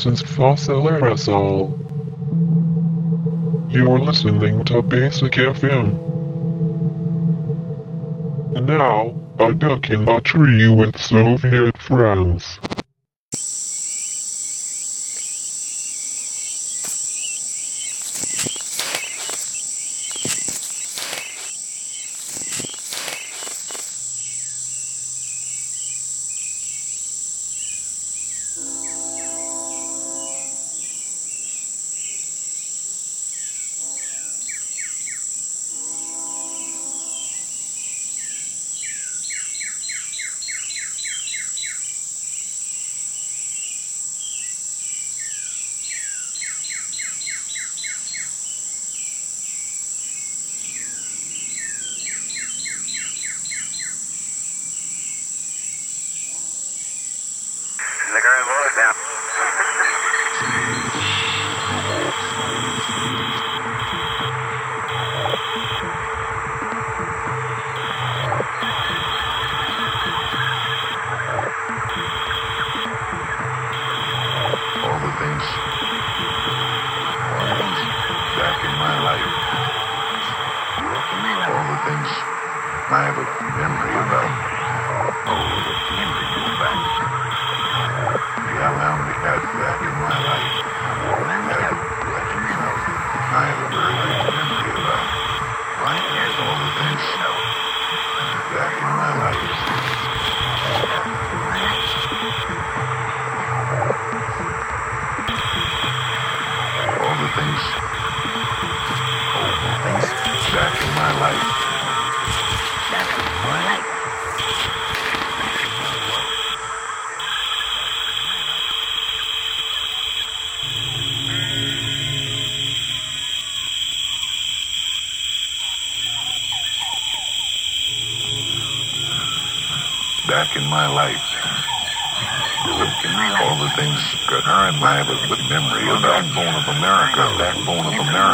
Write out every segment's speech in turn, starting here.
licensed fossil aerosol. You're listening to Basic FM. Now, a duck in a tree with Zoviet France. America, backbone of America.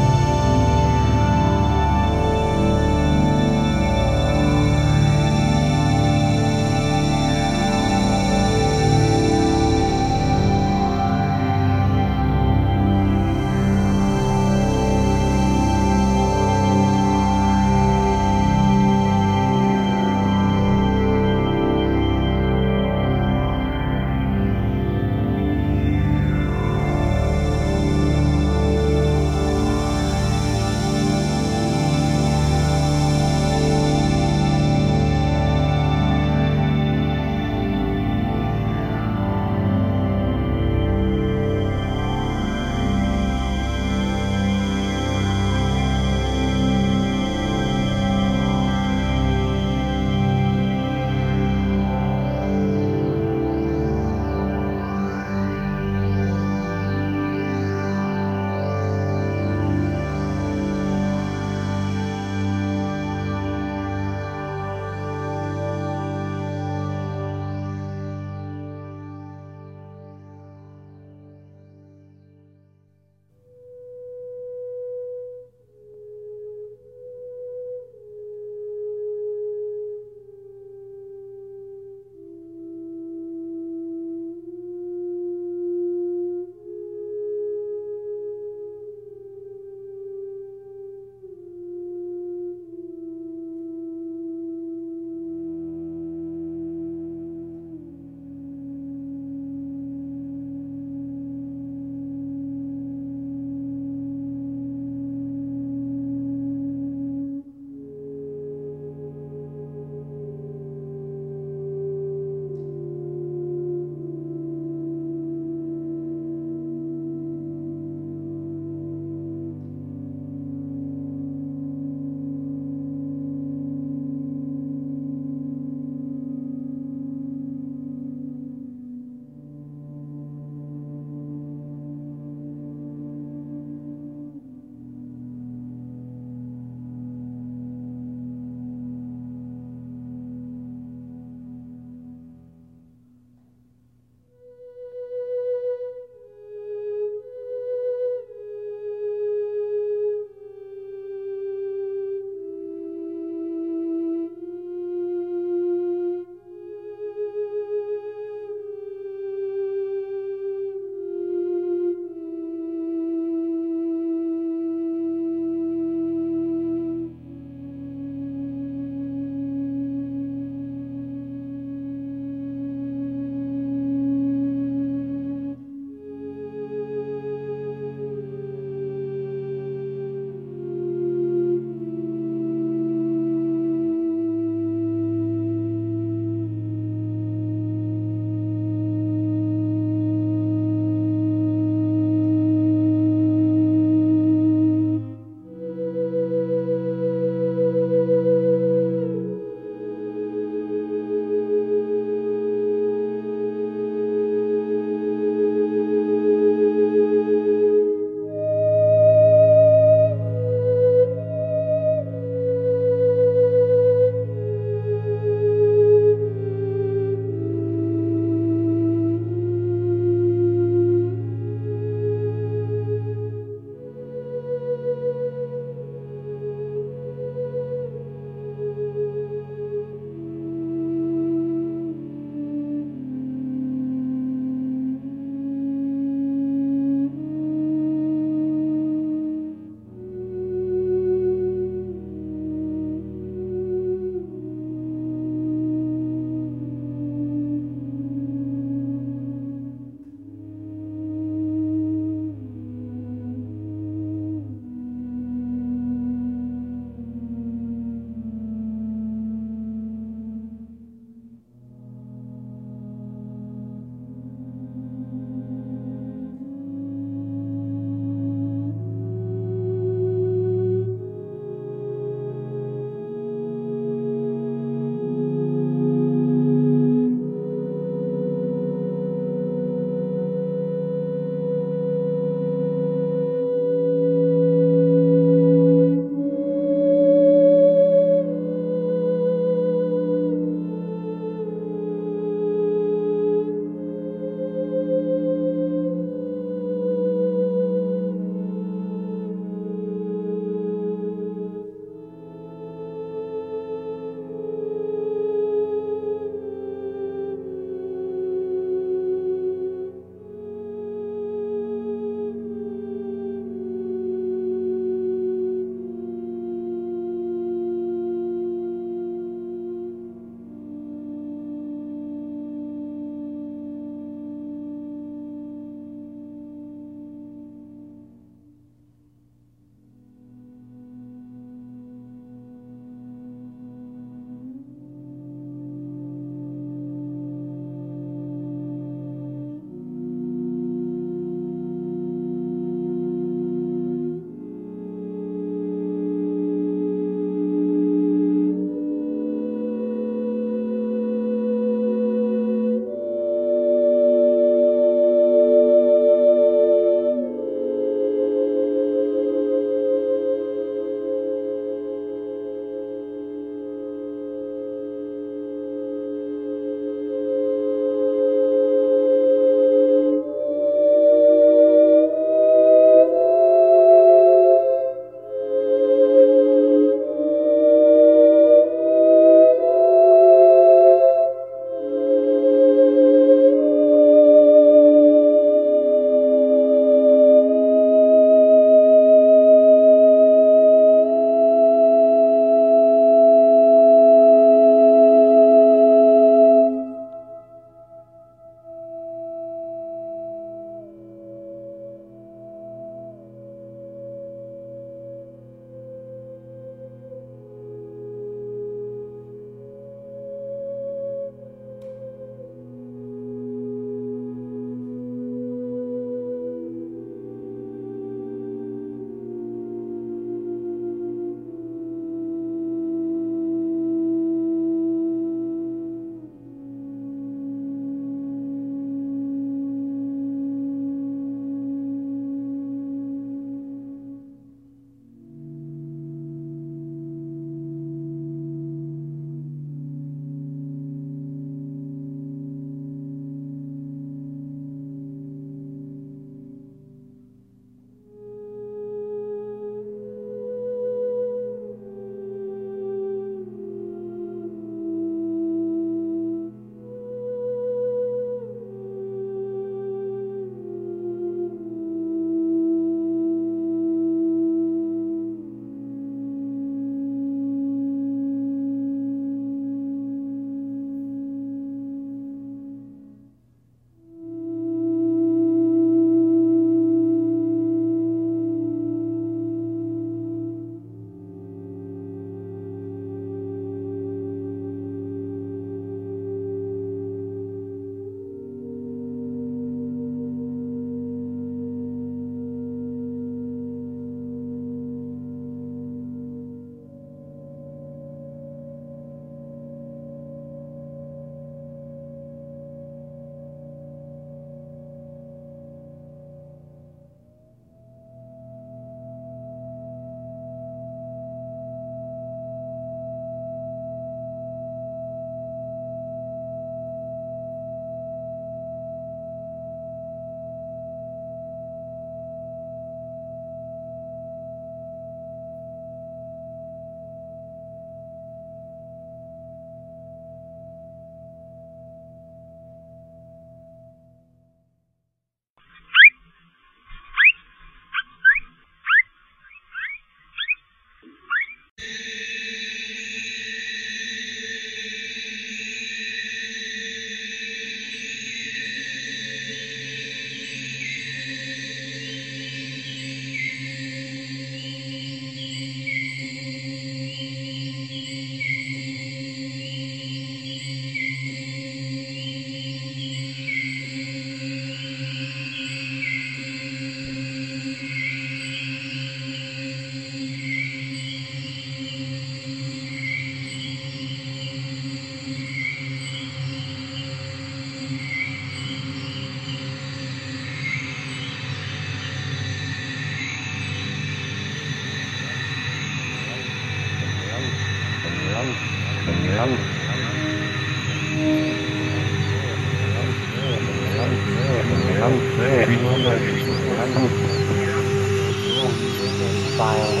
My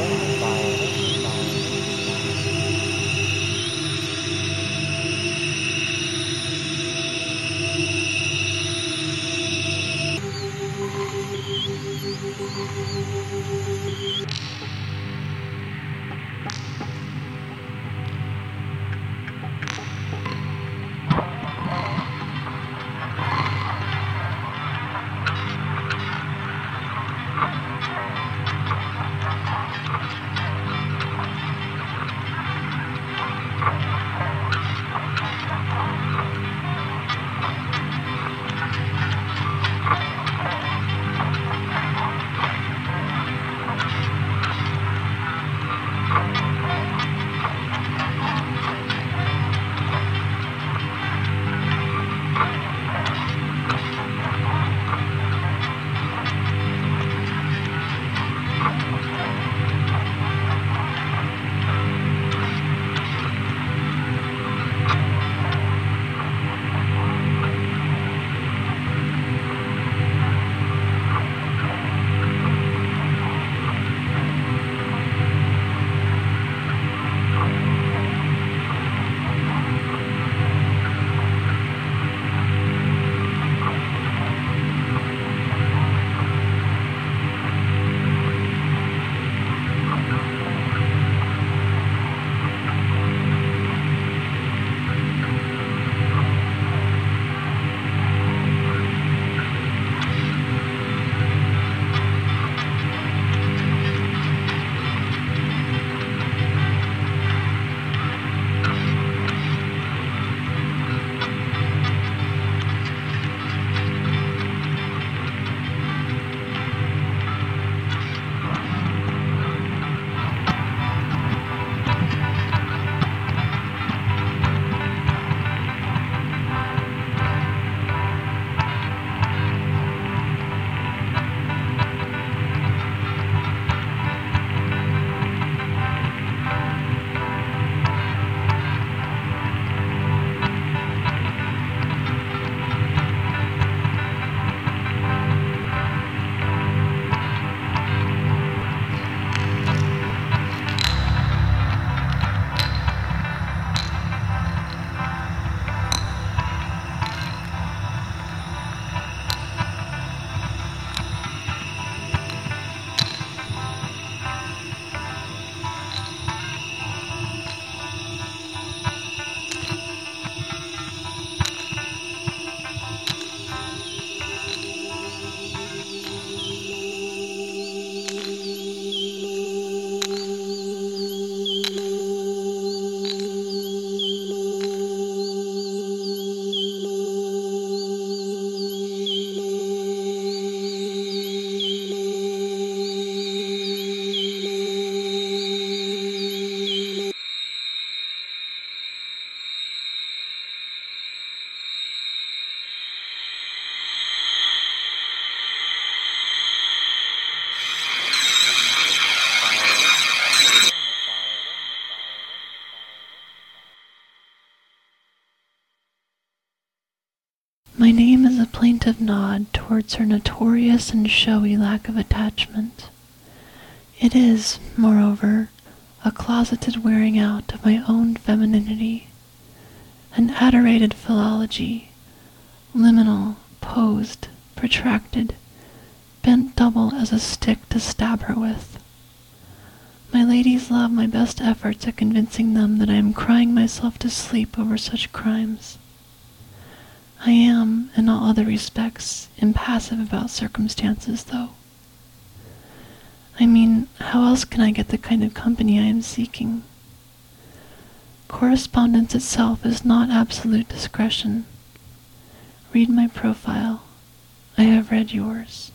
plaintive nod towards her notorious and showy lack of attachment. It is, moreover, a closeted wearing out of my own femininity, an adorated philology, liminal, posed, protracted, bent double as a stick to stab her with. My ladies love my best efforts at convincing them that I am crying myself to sleep over such crimes. I am, in all other respects, impassive about circumstances, though. I mean, how else can I get the kind of company I am seeking? Correspondence itself is not absolute discretion. Read my profile. I have read yours.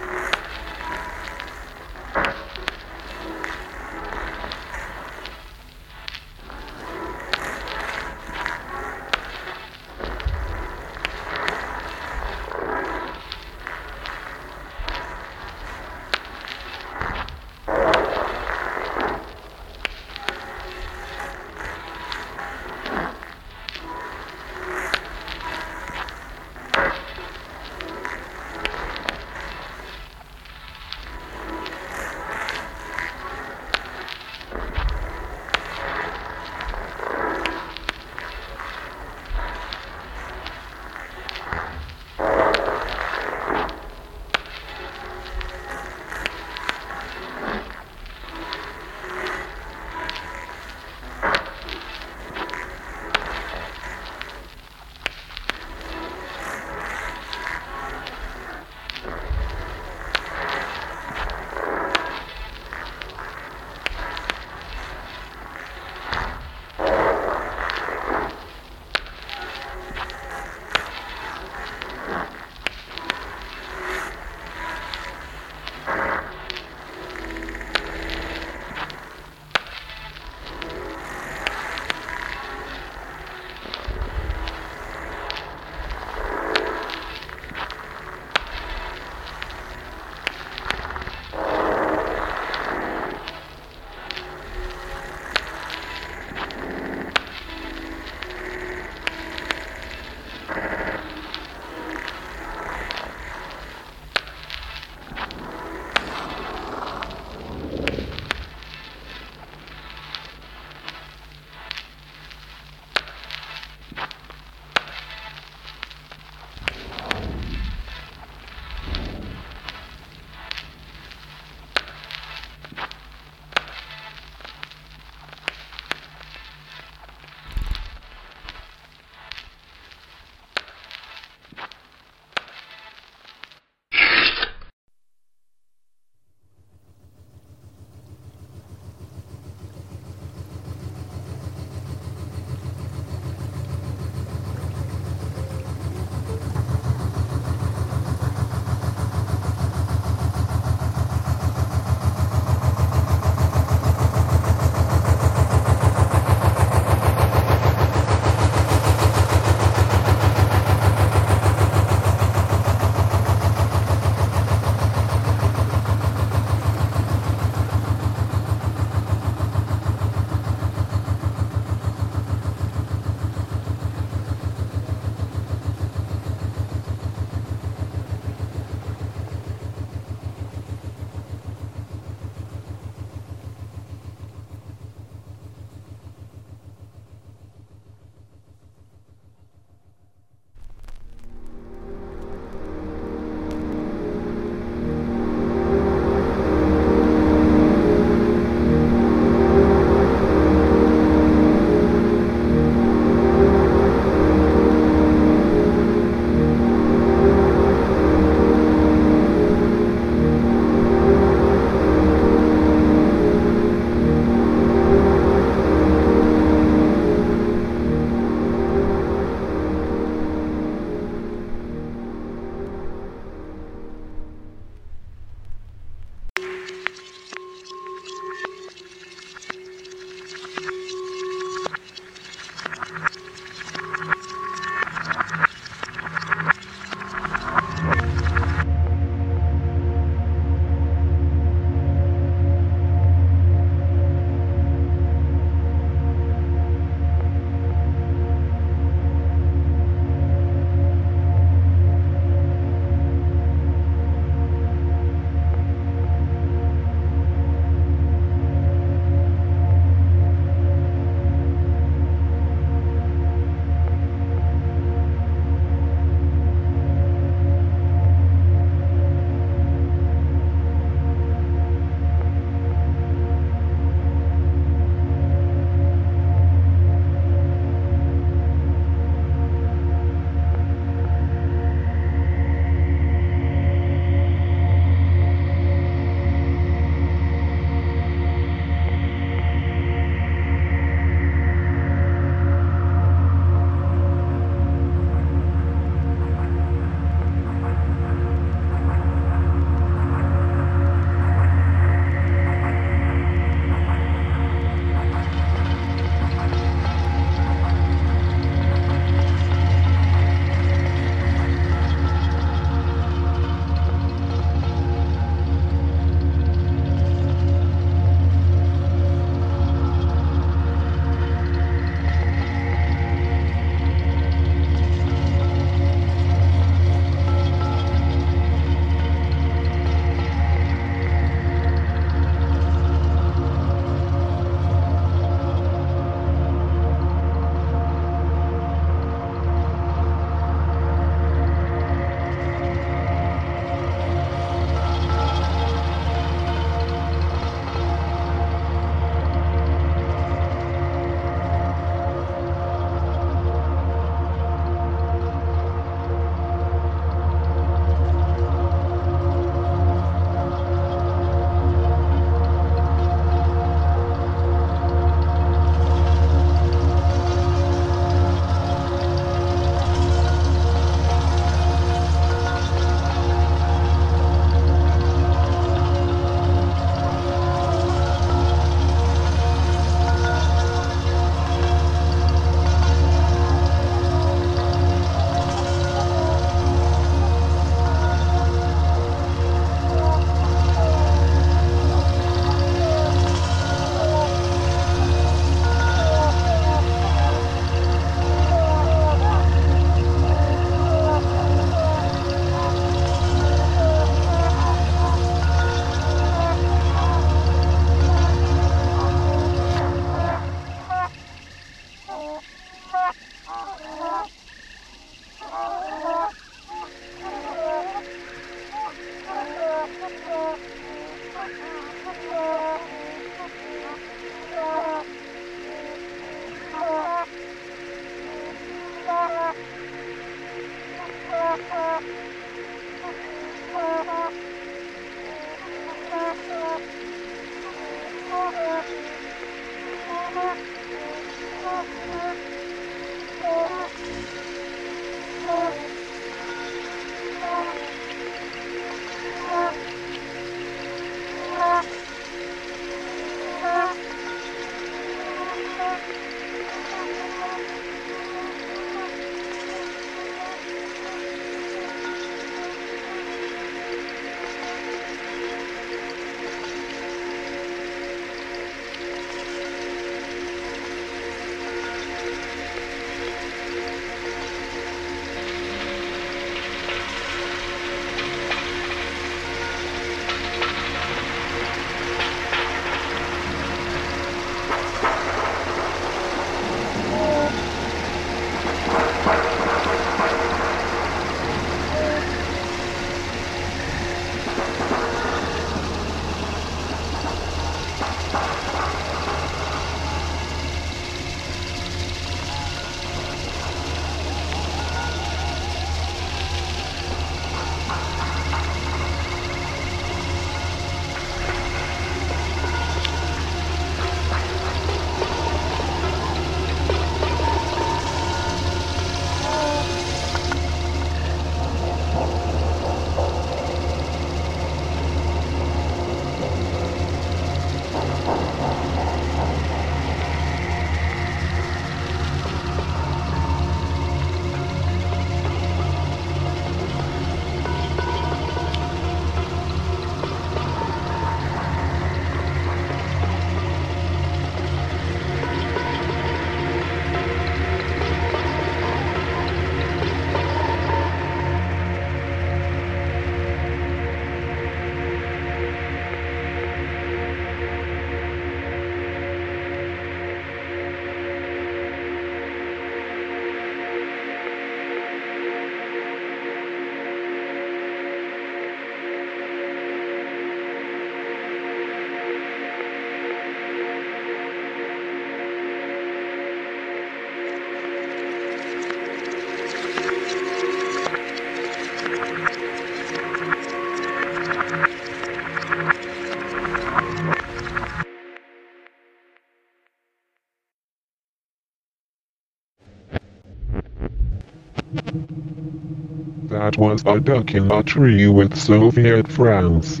That was a duck in a tree with Zoviet France.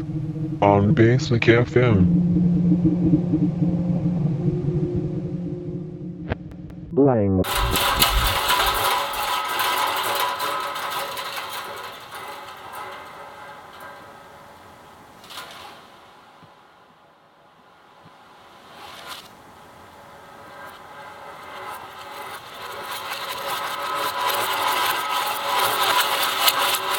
On Basic FM. Blank.